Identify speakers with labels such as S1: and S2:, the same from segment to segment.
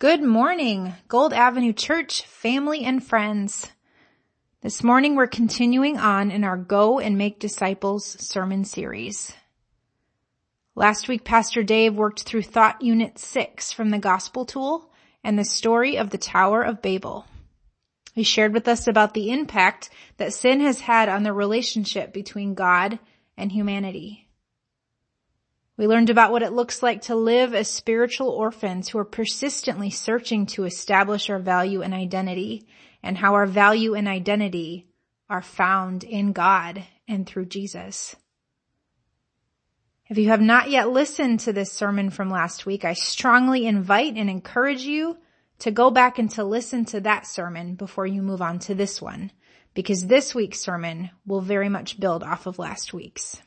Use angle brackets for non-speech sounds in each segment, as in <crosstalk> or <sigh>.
S1: Good morning, Gold Avenue Church family and friends. This morning we're continuing on in our Go and Make Disciples sermon series. Last week Pastor Dave worked through Thought Unit 6 from the Gospel Tool and the story of the Tower of Babel. He shared with us about the impact that sin has had on the relationship between God and humanity. We learned about what it looks like to live as spiritual orphans who are persistently searching to establish our value and identity and how our value and identity are found in God and through Jesus. If you have not yet listened to this sermon from last week, I strongly invite and encourage you to go back and to listen to that sermon before you move on to this one, because this week's sermon will very much build off of last week's.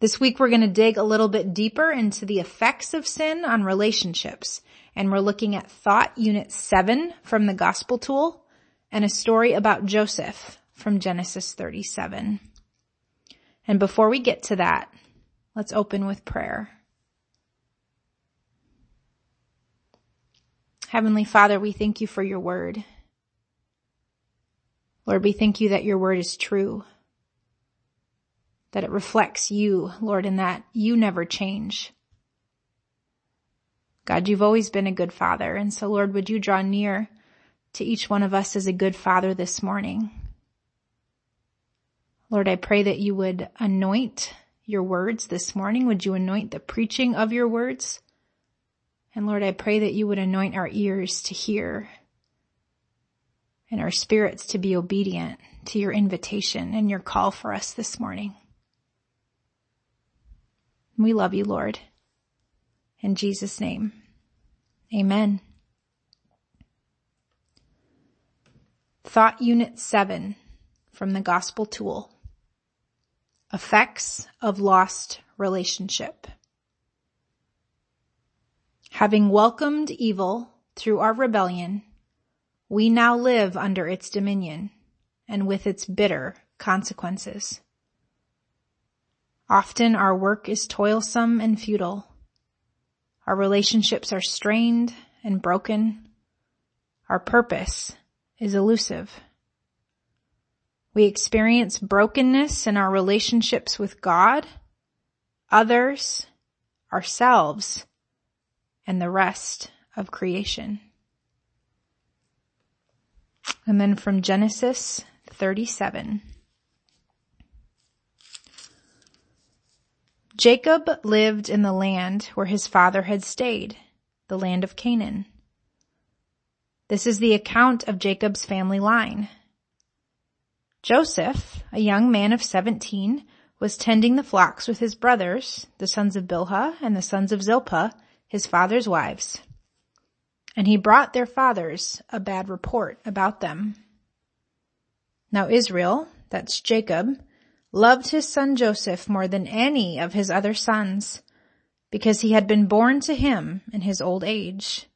S1: This week we're going to dig a little bit deeper into the effects of sin on relationships. And we're looking at thought unit seven from the gospel tool and a story about Joseph from Genesis 37. And before we get to that, let's open with prayer. Heavenly Father, we thank you for your word. Lord, we thank you that your word is true that it reflects you, Lord, and that you never change. God, you've always been a good father. And so Lord, would you draw near to each one of us as a good father this morning? Lord, I pray that you would anoint your words this morning. Would you anoint the preaching of your words? And Lord, I pray that you would anoint our ears to hear and our spirits to be obedient to your invitation and your call for us this morning. We love you, Lord. In Jesus' name, amen. Thought Unit 7 from the Gospel Tool. Effects of Lost Relationship. Having welcomed evil through our rebellion, we now live under its dominion and with its bitter consequences. Often our work is toilsome and futile. Our relationships are strained and broken. Our purpose is elusive. We experience brokenness in our relationships with God, others, ourselves, and the rest of creation. And then from Genesis 37. Jacob lived in the land where his father had stayed, the land of Canaan. This is the account of Jacob's family line. Joseph, a young man of 17, was tending the flocks with his brothers, the sons of Bilhah and the sons of Zilpah, his father's wives. And he brought their fathers a bad report about them. Now Israel, that's Jacob, loved his son Joseph more than any of his other sons because he had been born to him in his old age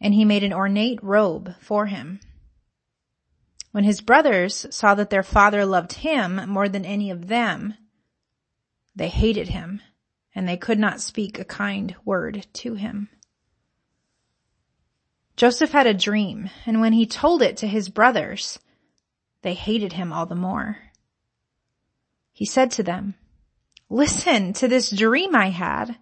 S1: and he made an ornate robe for him. When his brothers saw that their father loved him more than any of them, they hated him and they could not speak a kind word to him. Joseph had a dream and when he told it to his brothers, they hated him all the more. He said to them, listen to this dream I had.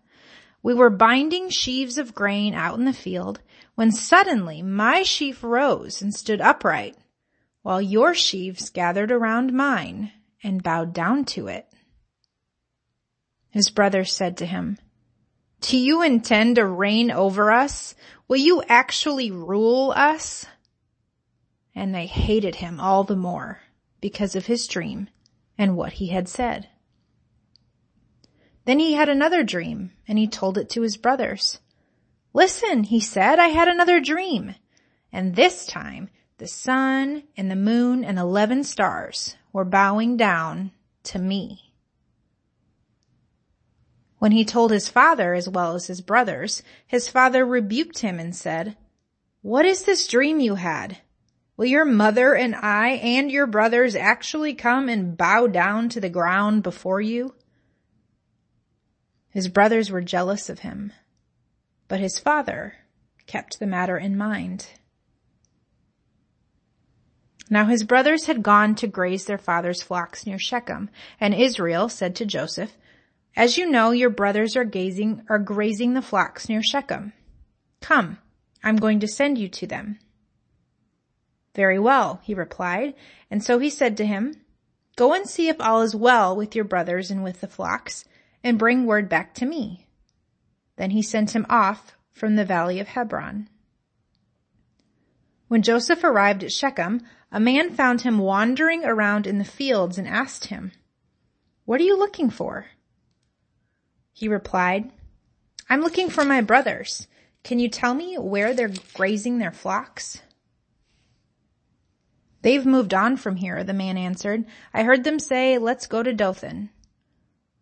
S1: We were binding sheaves of grain out in the field when suddenly my sheaf rose and stood upright while your sheaves gathered around mine and bowed down to it. His brothers said to him, do you intend to reign over us? Will you actually rule us? And they hated him all the more because of his dream and what he had said. Then he had another dream and he told it to his brothers. Listen, he said, I had another dream. And this time the sun and the moon and eleven stars were bowing down to me. When he told his father as well as his brothers, his father rebuked him and said, what is this dream you had? Will your mother and I and your brothers actually come and bow down to the ground before you? His brothers were jealous of him, but his father kept the matter in mind. Now his brothers had gone to graze their father's flocks near Shechem, and Israel said to Joseph, As you know, your brothers are gazing, are grazing the flocks near Shechem. Come, I'm going to send you to them. Very well, he replied, and so he said to him, Go and see if all is well with your brothers and with the flocks, and bring word back to me. Then he sent him off from the valley of Hebron. When Joseph arrived at Shechem, a man found him wandering around in the fields and asked him, What are you looking for? He replied, I'm looking for my brothers. Can you tell me where they're grazing their flocks? They've moved on from here, the man answered. I heard them say, let's go to Dothan.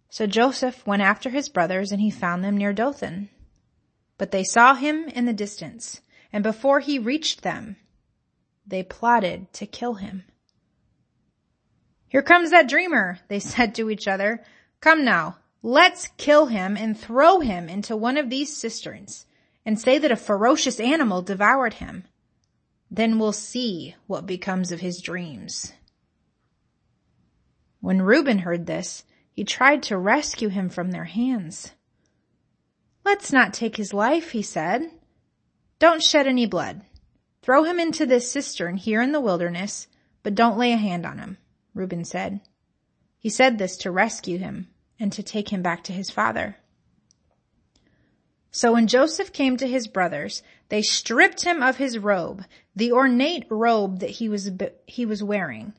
S1: So Joseph went after his brothers and he found them near Dothan. But they saw him in the distance, and before he reached them, they plotted to kill him. Here comes that dreamer, they <laughs> said to each other. Come now, let's kill him and throw him into one of these cisterns and say that a ferocious animal devoured him. Then we'll see what becomes of his dreams. When Reuben heard this, he tried to rescue him from their hands. Let's not take his life, he said. Don't shed any blood. Throw him into this cistern here in the wilderness, but don't lay a hand on him, Reuben said. He said this to rescue him and to take him back to his father. So when Joseph came to his brothers, they stripped him of his robe, the ornate robe that he was, he was wearing,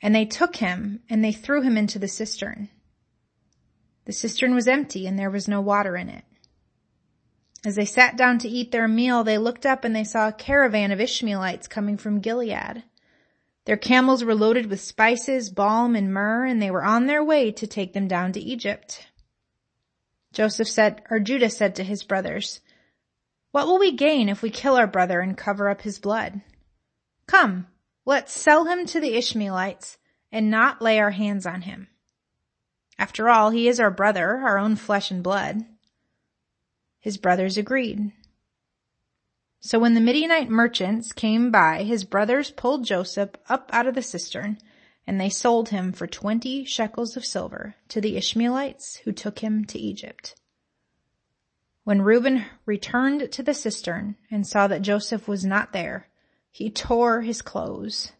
S1: and they took him and they threw him into the cistern. The cistern was empty and there was no water in it. As they sat down to eat their meal, they looked up and they saw a caravan of Ishmaelites coming from Gilead. Their camels were loaded with spices, balm, and myrrh, and they were on their way to take them down to Egypt. Joseph said, or Judah said to his brothers, What will we gain if we kill our brother and cover up his blood? Come, let's sell him to the Ishmaelites and not lay our hands on him. After all, he is our brother, our own flesh and blood. His brothers agreed. So when the Midianite merchants came by, his brothers pulled Joseph up out of the cistern, and they sold him for twenty shekels of silver to the Ishmaelites who took him to Egypt. When Reuben returned to the cistern and saw that Joseph was not there, he tore his clothes.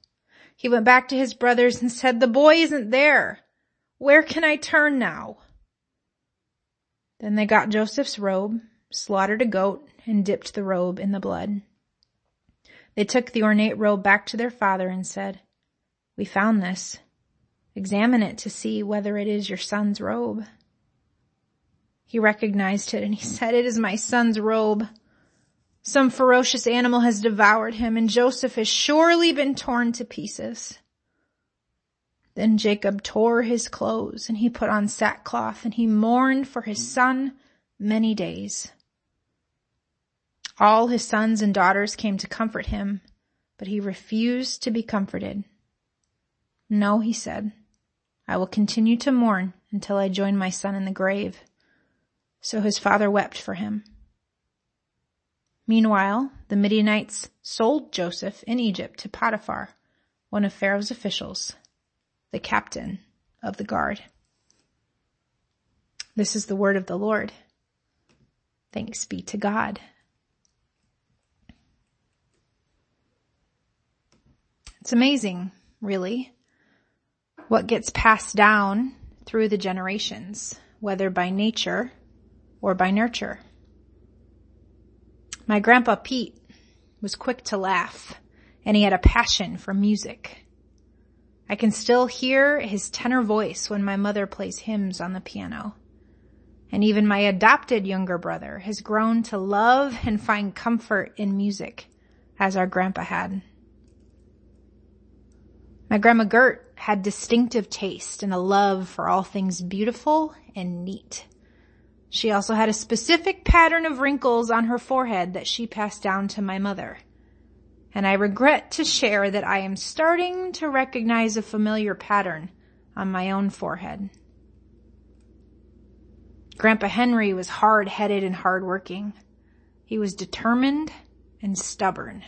S1: He went back to his brothers and said, the boy isn't there. Where can I turn now? Then they got Joseph's robe, slaughtered a goat, and dipped the robe in the blood. They took the ornate robe back to their father and said, We found this. Examine it to see whether it is your son's robe. He recognized it and he said, It is my son's robe. Some ferocious animal has devoured him and Joseph has surely been torn to pieces. Then Jacob tore his clothes and he put on sackcloth and he mourned for his son many days. All his sons and daughters came to comfort him, but he refused to be comforted. No, he said, I will continue to mourn until I join my son in the grave. So his father wept for him. Meanwhile, the Midianites sold Joseph in Egypt to Potiphar, one of Pharaoh's officials the captain of the guard. This is the word of the Lord. Thanks be to God. It's amazing, really, what gets passed down through the generations, whether by nature or by nurture. My grandpa Pete was quick to laugh and he had a passion for music. I can still hear his tenor voice when my mother plays hymns on the piano. And even my adopted younger brother has grown to love and find comfort in music as our grandpa had. My grandma Gert had distinctive taste and a love for all things beautiful and neat. She also had a specific pattern of wrinkles on her forehead that she passed down to my mother and I regret to share that I am starting to recognize a familiar pattern on my own forehead. Grandpa Henry was hard-headed and hardworking. He was determined and stubborn.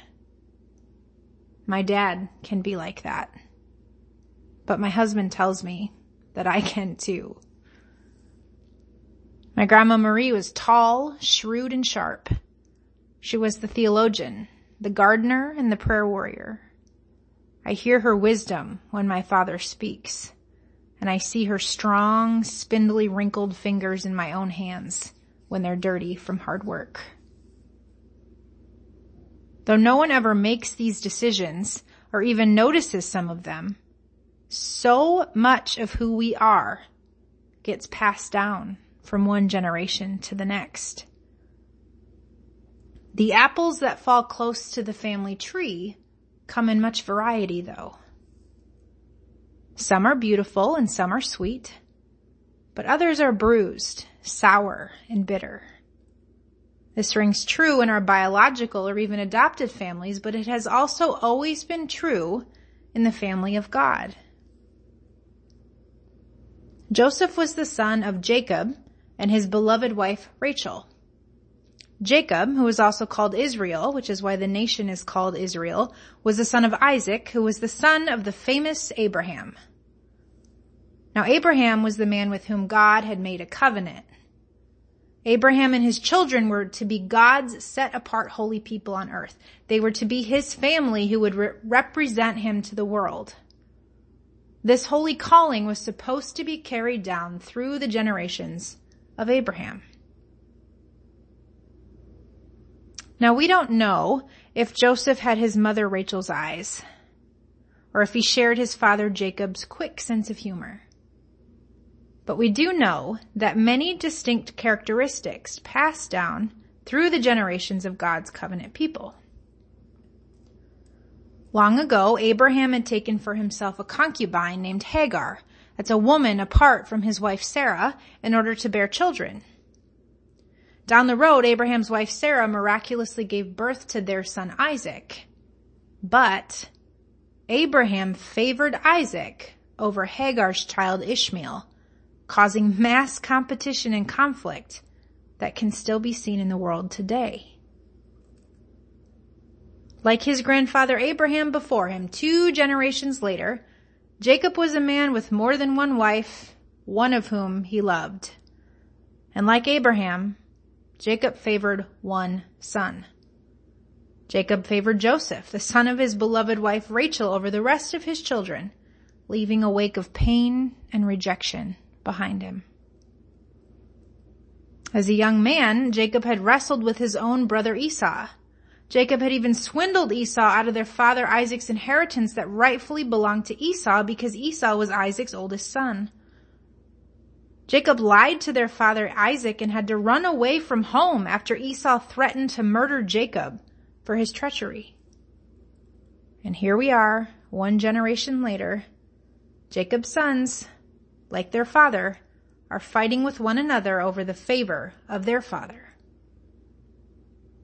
S1: My dad can be like that. But my husband tells me that I can too. My grandma Marie was tall, shrewd, and sharp. She was the theologian, the gardener, and the prayer warrior. I hear her wisdom when my father speaks, and I see her strong, spindly, wrinkled fingers in my own hands when they're dirty from hard work. Though no one ever makes these decisions or even notices some of them, so much of who we are gets passed down from one generation to the next. The apples that fall close to the family tree come in much variety though. Some are beautiful and some are sweet, but others are bruised, sour, and bitter. This rings true in our biological or even adopted families, but it has also always been true in the family of God. Joseph was the son of Jacob and his beloved wife Rachel. Jacob, who was also called Israel, which is why the nation is called Israel, was the son of Isaac, who was the son of the famous Abraham. Now Abraham was the man with whom God had made a covenant. Abraham and his children were to be God's set apart holy people on earth. They were to be his family who would re- represent him to the world. This holy calling was supposed to be carried down through the generations of Abraham. Now we don't know if Joseph had his mother Rachel's eyes, or if he shared his father Jacob's quick sense of humor. But we do know that many distinct characteristics passed down through the generations of God's covenant people. Long ago, Abraham had taken for himself a concubine named Hagar. That's a woman apart from his wife Sarah in order to bear children. Down the road, Abraham's wife Sarah miraculously gave birth to their son Isaac. But Abraham favored Isaac over Hagar's child Ishmael, causing mass competition and conflict that can still be seen in the world today. Like his grandfather Abraham before him, two generations later, Jacob was a man with more than one wife, one of whom he loved. And like Abraham, Jacob favored one son. Jacob favored Joseph, the son of his beloved wife Rachel, over the rest of his children, leaving a wake of pain and rejection behind him. As a young man, Jacob had wrestled with his own brother Esau. Jacob had even swindled Esau out of their father Isaac's inheritance that rightfully belonged to Esau because Esau was Isaac's oldest son. Jacob lied to their father Isaac and had to run away from home after Esau threatened to murder Jacob for his treachery. And here we are, one generation later. Jacob's sons, like their father, are fighting with one another over the favor of their father.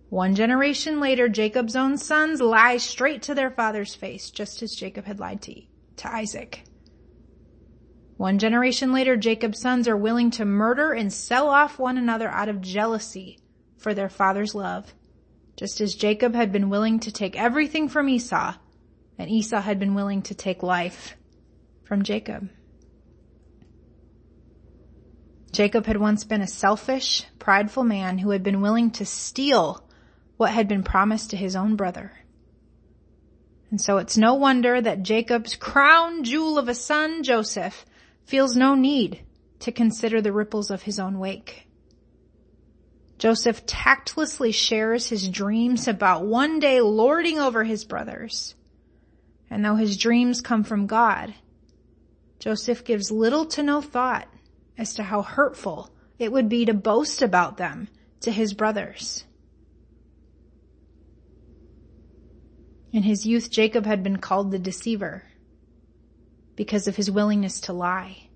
S1: One generation later, Jacob's own sons lie straight to their father's face, just as Jacob had lied to, to Isaac. One generation later, Jacob's sons are willing to murder and sell off one another out of jealousy for their father's love, just as Jacob had been willing to take everything from Esau and Esau had been willing to take life from Jacob. Jacob had once been a selfish, prideful man who had been willing to steal what had been promised to his own brother. And so it's no wonder that Jacob's crown jewel of a son, Joseph, feels no need to consider the ripples of his own wake. Joseph tactlessly shares his dreams about one day lording over his brothers. And though his dreams come from God, Joseph gives little to no thought as to how hurtful it would be to boast about them to his brothers. In his youth, Jacob had been called the deceiver because of his willingness to lie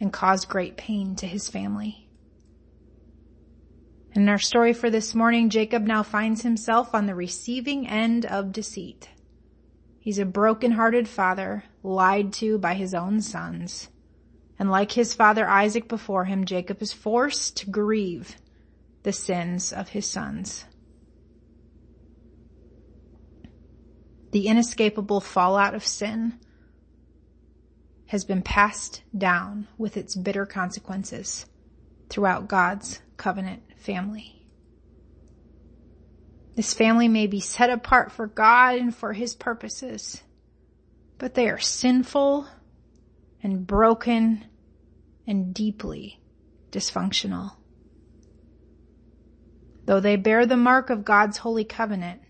S1: and cause great pain to his family. In our story for this morning, Jacob now finds himself on the receiving end of deceit. He's a broken-hearted father, lied to by his own sons. And like his father Isaac before him, Jacob is forced to grieve the sins of his sons. The inescapable fallout of sin has been passed down with its bitter consequences throughout God's covenant family. This family may be set apart for God and for His purposes, but they are sinful and broken and deeply dysfunctional. Though they bear the mark of God's holy covenant,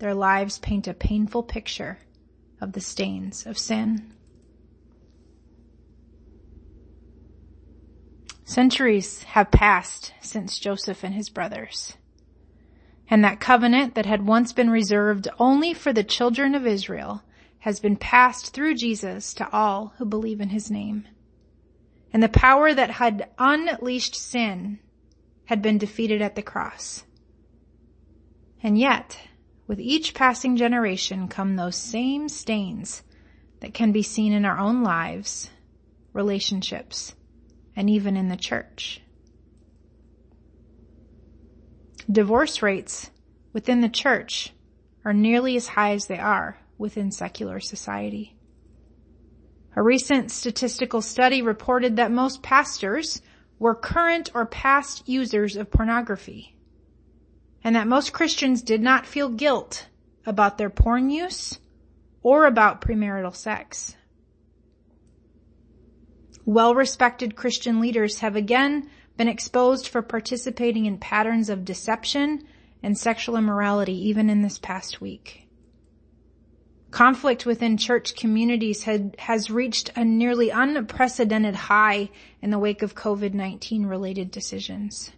S1: their lives paint a painful picture of the stains of sin. Centuries have passed since Joseph and his brothers. And that covenant that had once been reserved only for the children of Israel has been passed through Jesus to all who believe in his name. And the power that had unleashed sin had been defeated at the cross. And yet, with each passing generation come those same stains that can be seen in our own lives, relationships, and even in the church. Divorce rates within the church are nearly as high as they are within secular society. A recent statistical study reported that most pastors were current or past users of pornography and that most Christians did not feel guilt about their porn use or about premarital sex. Well-respected Christian leaders have again been exposed for participating in patterns of deception and sexual immorality even in this past week. Conflict within church communities had, has reached a nearly unprecedented high in the wake of COVID-19 related decisions.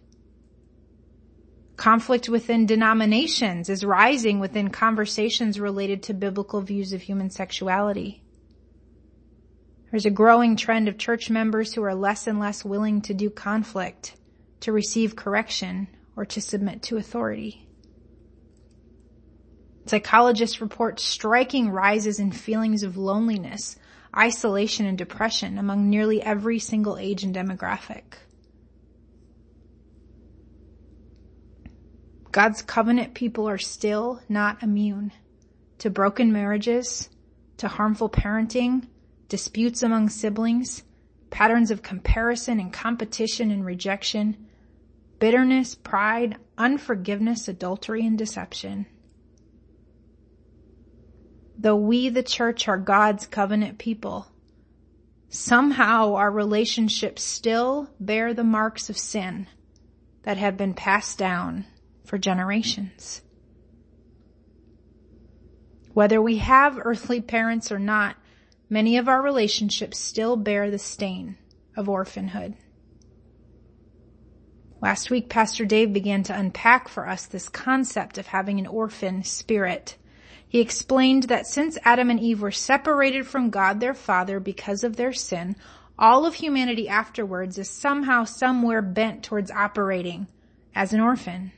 S1: Conflict within denominations is rising within conversations related to biblical views of human sexuality. There's a growing trend of church members who are less and less willing to do conflict, to receive correction, or to submit to authority. Psychologists report striking rises in feelings of loneliness, isolation, and depression among nearly every single age and demographic. God's covenant people are still not immune to broken marriages, to harmful parenting, disputes among siblings, patterns of comparison and competition and rejection, bitterness, pride, unforgiveness, adultery, and deception. Though we, the church, are God's covenant people, somehow our relationships still bear the marks of sin that have been passed down for generations. Whether we have earthly parents or not, many of our relationships still bear the stain of orphanhood. Last week, Pastor Dave began to unpack for us this concept of having an orphan spirit. He explained that since Adam and Eve were separated from God their Father because of their sin, all of humanity afterwards is somehow somewhere bent towards operating as an orphan.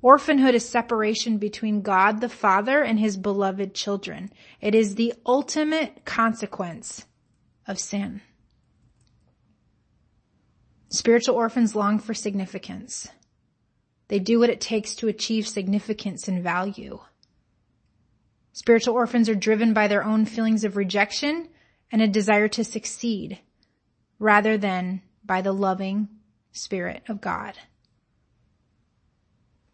S1: Orphanhood is separation between God the Father and his beloved children. It is the ultimate consequence of sin. Spiritual orphans long for significance. They do what it takes to achieve significance and value. Spiritual orphans are driven by their own feelings of rejection and a desire to succeed rather than by the loving spirit of God.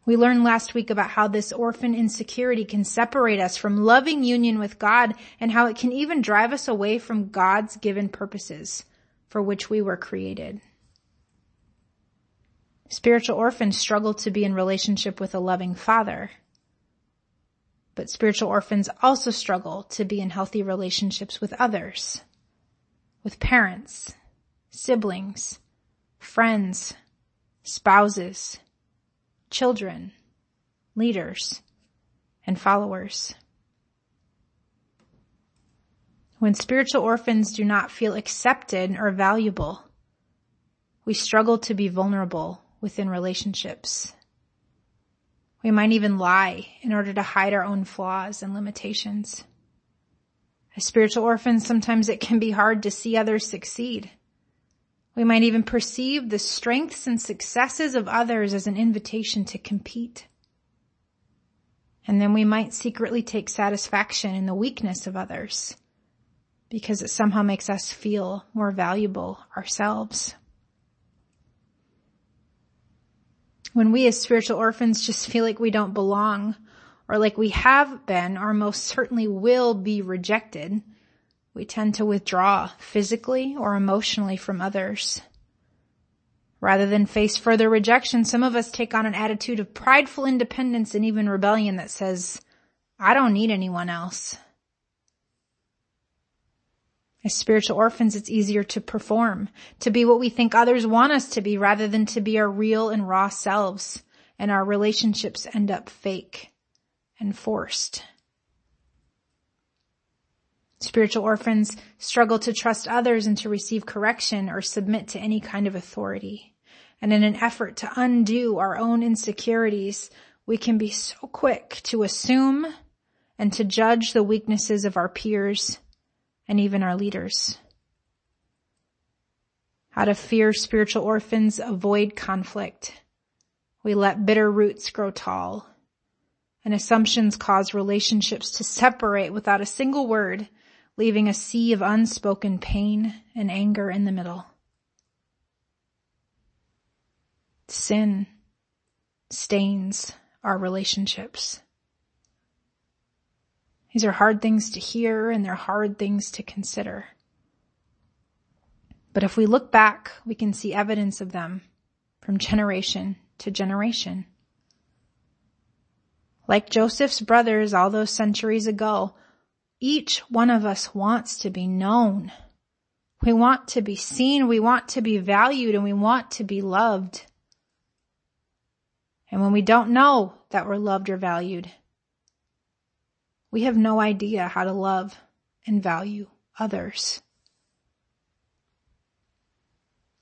S1: We learned last week about how this orphan insecurity can separate us from loving union with God and how it can even drive us away from God's given purposes for which we were created. Spiritual orphans struggle to be in relationship with a loving father. But spiritual orphans also struggle to be in healthy relationships with others, with parents, siblings, friends, spouses, children, leaders, and followers. When spiritual orphans do not feel accepted or valuable, we struggle to be vulnerable within relationships. We might even lie in order to hide our own flaws and limitations. As spiritual orphans, sometimes it can be hard to see others succeed. We might even perceive the strengths and successes of others as an invitation to compete. And then we might secretly take satisfaction in the weakness of others because it somehow makes us feel more valuable ourselves. When we as spiritual orphans just feel like we don't belong or like we have been or most certainly will be rejected, we tend to withdraw physically or emotionally from others. Rather than face further rejection, some of us take on an attitude of prideful independence and even rebellion that says, I don't need anyone else. As spiritual orphans, it's easier to perform, to be what we think others want us to be rather than to be our real and raw selves, and our relationships end up fake and forced. Spiritual orphans struggle to trust others and to receive correction or submit to any kind of authority. And in an effort to undo our own insecurities, we can be so quick to assume and to judge the weaknesses of our peers and even our leaders. Out of fear, spiritual orphans avoid conflict. We let bitter roots grow tall and assumptions cause relationships to separate without a single word, leaving a sea of unspoken pain and anger in the middle. Sin stains our relationships. These are hard things to hear and they're hard things to consider. But if we look back, we can see evidence of them from generation to generation. Like Joseph's brothers all those centuries ago, each one of us wants to be known. We want to be seen, we want to be valued, and we want to be loved. And when we don't know that we're loved or valued, we have no idea how to love and value others.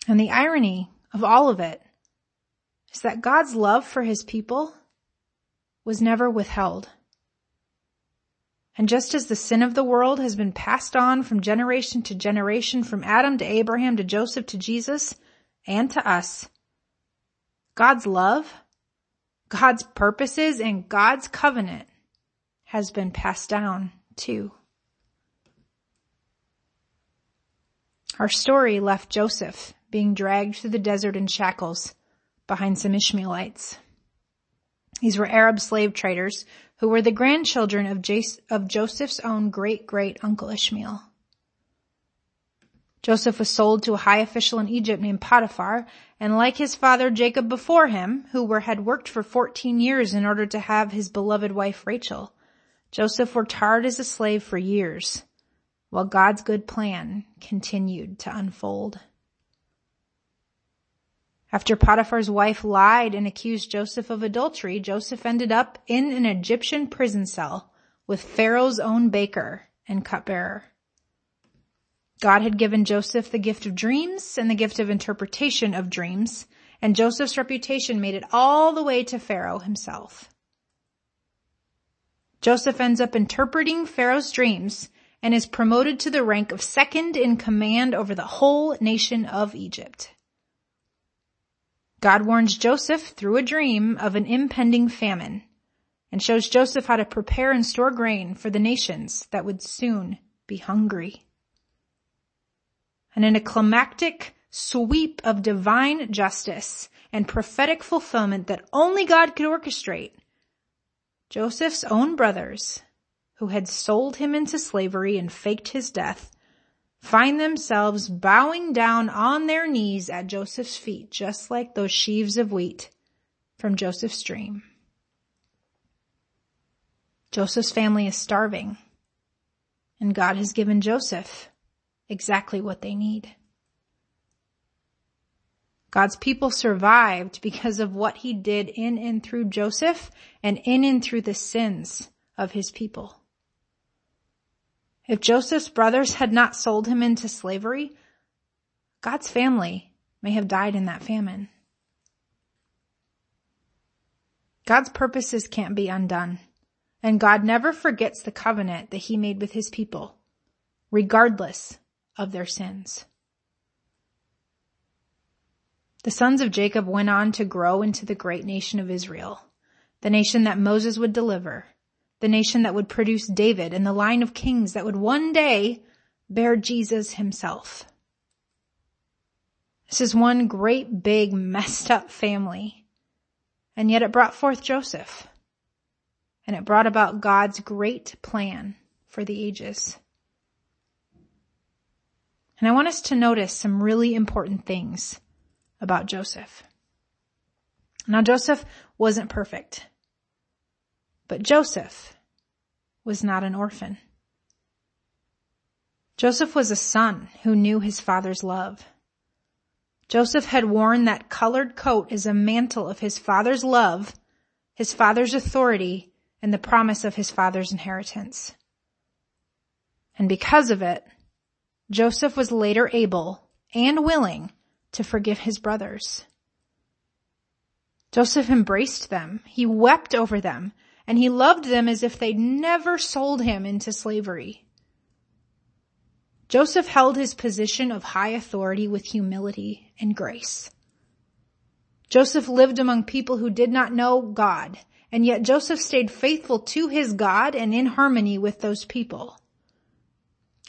S1: And the irony of all of it is that God's love for his people was never withheld. And just as the sin of the world has been passed on from generation to generation, from Adam to Abraham to Joseph to Jesus and to us, God's love, God's purposes, and God's covenant has been passed down too. Our story left Joseph being dragged through the desert in shackles behind some Ishmaelites. These were Arab slave traders who were the grandchildren of, of Joseph's own great great uncle Ishmael. Joseph was sold to a high official in Egypt named Potiphar, and like his father Jacob before him, who were, had worked for 14 years in order to have his beloved wife Rachel, Joseph worked hard as a slave for years, while God's good plan continued to unfold. After Potiphar's wife lied and accused Joseph of adultery, Joseph ended up in an Egyptian prison cell with Pharaoh's own baker and cupbearer. God had given Joseph the gift of dreams and the gift of interpretation of dreams, and Joseph's reputation made it all the way to Pharaoh himself. Joseph ends up interpreting Pharaoh's dreams and is promoted to the rank of second in command over the whole nation of Egypt. God warns Joseph through a dream of an impending famine and shows Joseph how to prepare and store grain for the nations that would soon be hungry. And in a climactic sweep of divine justice and prophetic fulfillment that only God could orchestrate, Joseph's own brothers, who had sold him into slavery and faked his death, find themselves bowing down on their knees at Joseph's feet, just like those sheaves of wheat from Joseph's dream. Joseph's family is starving, and God has given Joseph exactly what they need. God's people survived because of what he did in and through Joseph and in and through the sins of his people. If Joseph's brothers had not sold him into slavery, God's family may have died in that famine. God's purposes can't be undone, and God never forgets the covenant that he made with his people, regardless of their sins. The sons of Jacob went on to grow into the great nation of Israel, the nation that Moses would deliver, the nation that would produce David and the line of kings that would one day bear Jesus himself. This is one great big messed up family. And yet it brought forth Joseph. And it brought about God's great plan for the ages. And I want us to notice some really important things about Joseph. Now Joseph wasn't perfect, but Joseph was not an orphan. Joseph was a son who knew his father's love. Joseph had worn that colored coat as a mantle of his father's love, his father's authority, and the promise of his father's inheritance. And because of it, Joseph was later able and willing to forgive his brothers. Joseph embraced them. He wept over them and he loved them as if they'd never sold him into slavery. Joseph held his position of high authority with humility and grace. Joseph lived among people who did not know God, and yet Joseph stayed faithful to his God and in harmony with those people.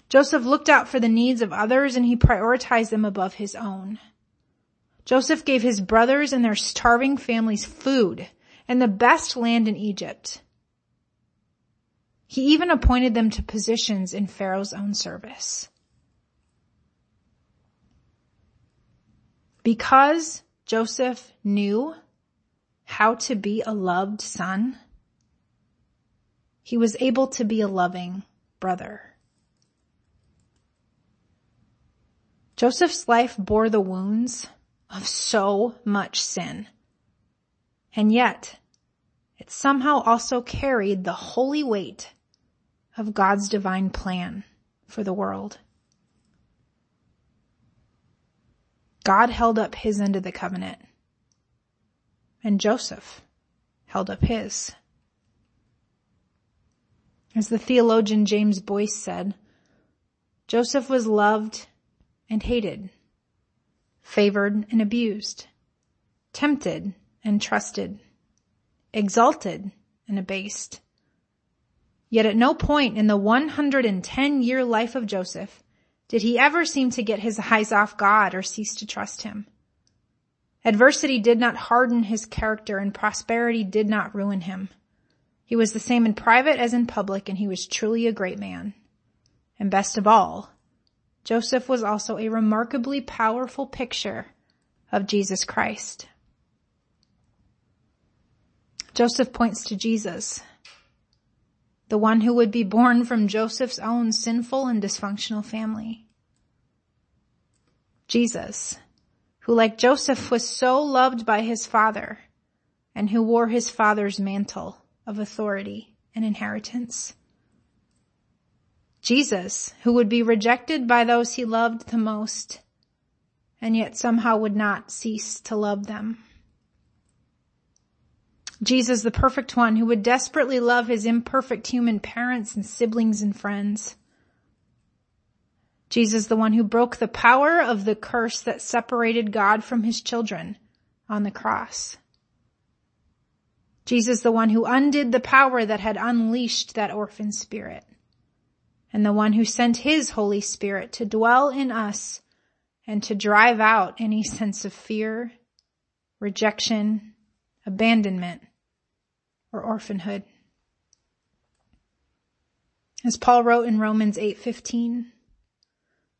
S1: Joseph looked out for the needs of others and he prioritized them above his own. Joseph gave his brothers and their starving families food and the best land in Egypt. He even appointed them to positions in Pharaoh's own service. Because Joseph knew how to be a loved son, he was able to be a loving brother. Joseph's life bore the wounds of so much sin. And yet, it somehow also carried the holy weight of God's divine plan for the world. God held up his end of the covenant. And Joseph held up his. As the theologian James Boice said, Joseph was loved and hated, favored and abused, tempted and trusted, exalted and abased. Yet at no point in the 110 year life of Joseph did he ever seem to get his eyes off God or cease to trust him. Adversity did not harden his character and prosperity did not ruin him. He was the same in private as in public and he was truly a great man. And best of all, Joseph was also a remarkably powerful picture of Jesus Christ. Joseph points to Jesus, the one who would be born from Joseph's own sinful and dysfunctional family. Jesus, who like Joseph was so loved by his father and who wore his father's mantle of authority and inheritance. Jesus, who would be rejected by those he loved the most and yet somehow would not cease to love them. Jesus, the perfect one who would desperately love his imperfect human parents and siblings and friends. Jesus, the one who broke the power of the curse that separated God from his children on the cross. Jesus, the one who undid the power that had unleashed that orphan spirit. And the one who sent his Holy Spirit to dwell in us and to drive out any sense of fear, rejection, abandonment, or orphanhood. As Paul wrote in Romans 8:15,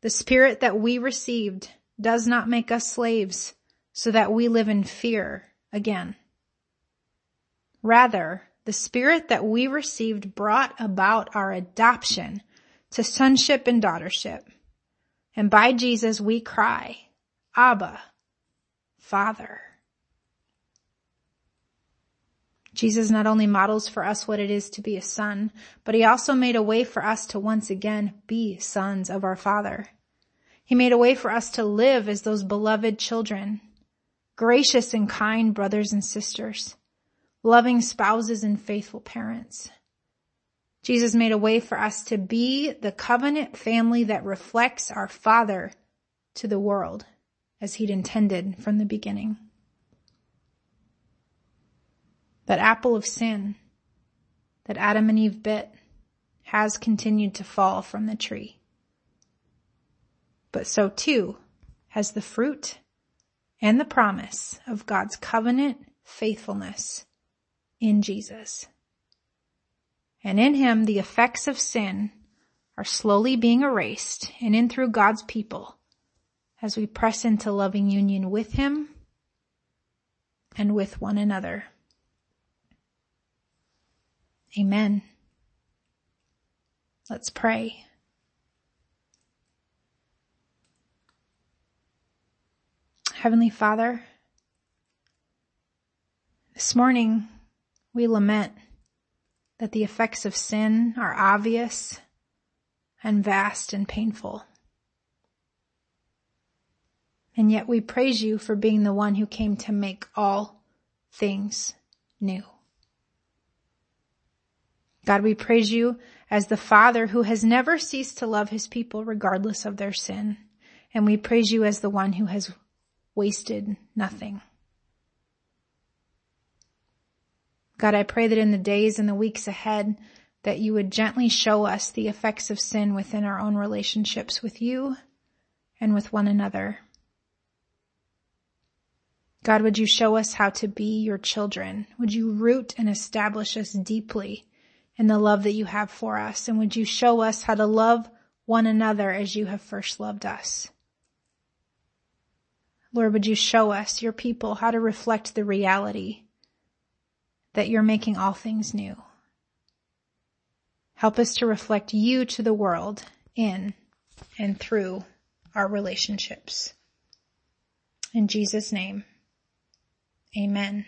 S1: the spirit that we received does not make us slaves so that we live in fear again. Rather, the spirit that we received brought about our adoption to sonship and daughtership. And by Jesus we cry, Abba, Father. Jesus not only models for us what it is to be a son, but he also made a way for us to once again be sons of our Father. He made a way for us to live as those beloved children, gracious and kind brothers and sisters, loving spouses and faithful parents. Jesus made a way for us to be the covenant family that reflects our Father to the world as he'd intended from the beginning. That apple of sin that Adam and Eve bit has continued to fall from the tree. But so too has the fruit and the promise of God's covenant faithfulness in Jesus. And in him, the effects of sin are slowly being erased and in through God's people as we press into loving union with him and with one another. Amen. Let's pray. Heavenly Father, this morning we lament that the effects of sin are obvious and vast and painful. And yet we praise you for being the one who came to make all things new. God, we praise you as the Father who has never ceased to love his people regardless of their sin. And we praise you as the one who has wasted nothing. God, I pray that in the days and the weeks ahead that you would gently show us the effects of sin within our own relationships with you and with one another. God, would you show us how to be your children? Would you root and establish us deeply in the love that you have for us? And would you show us how to love one another as you have first loved us? Lord, would you show us, your people, how to reflect the reality that you're making all things new. Help us to reflect you to the world in and through our relationships. In Jesus name, amen.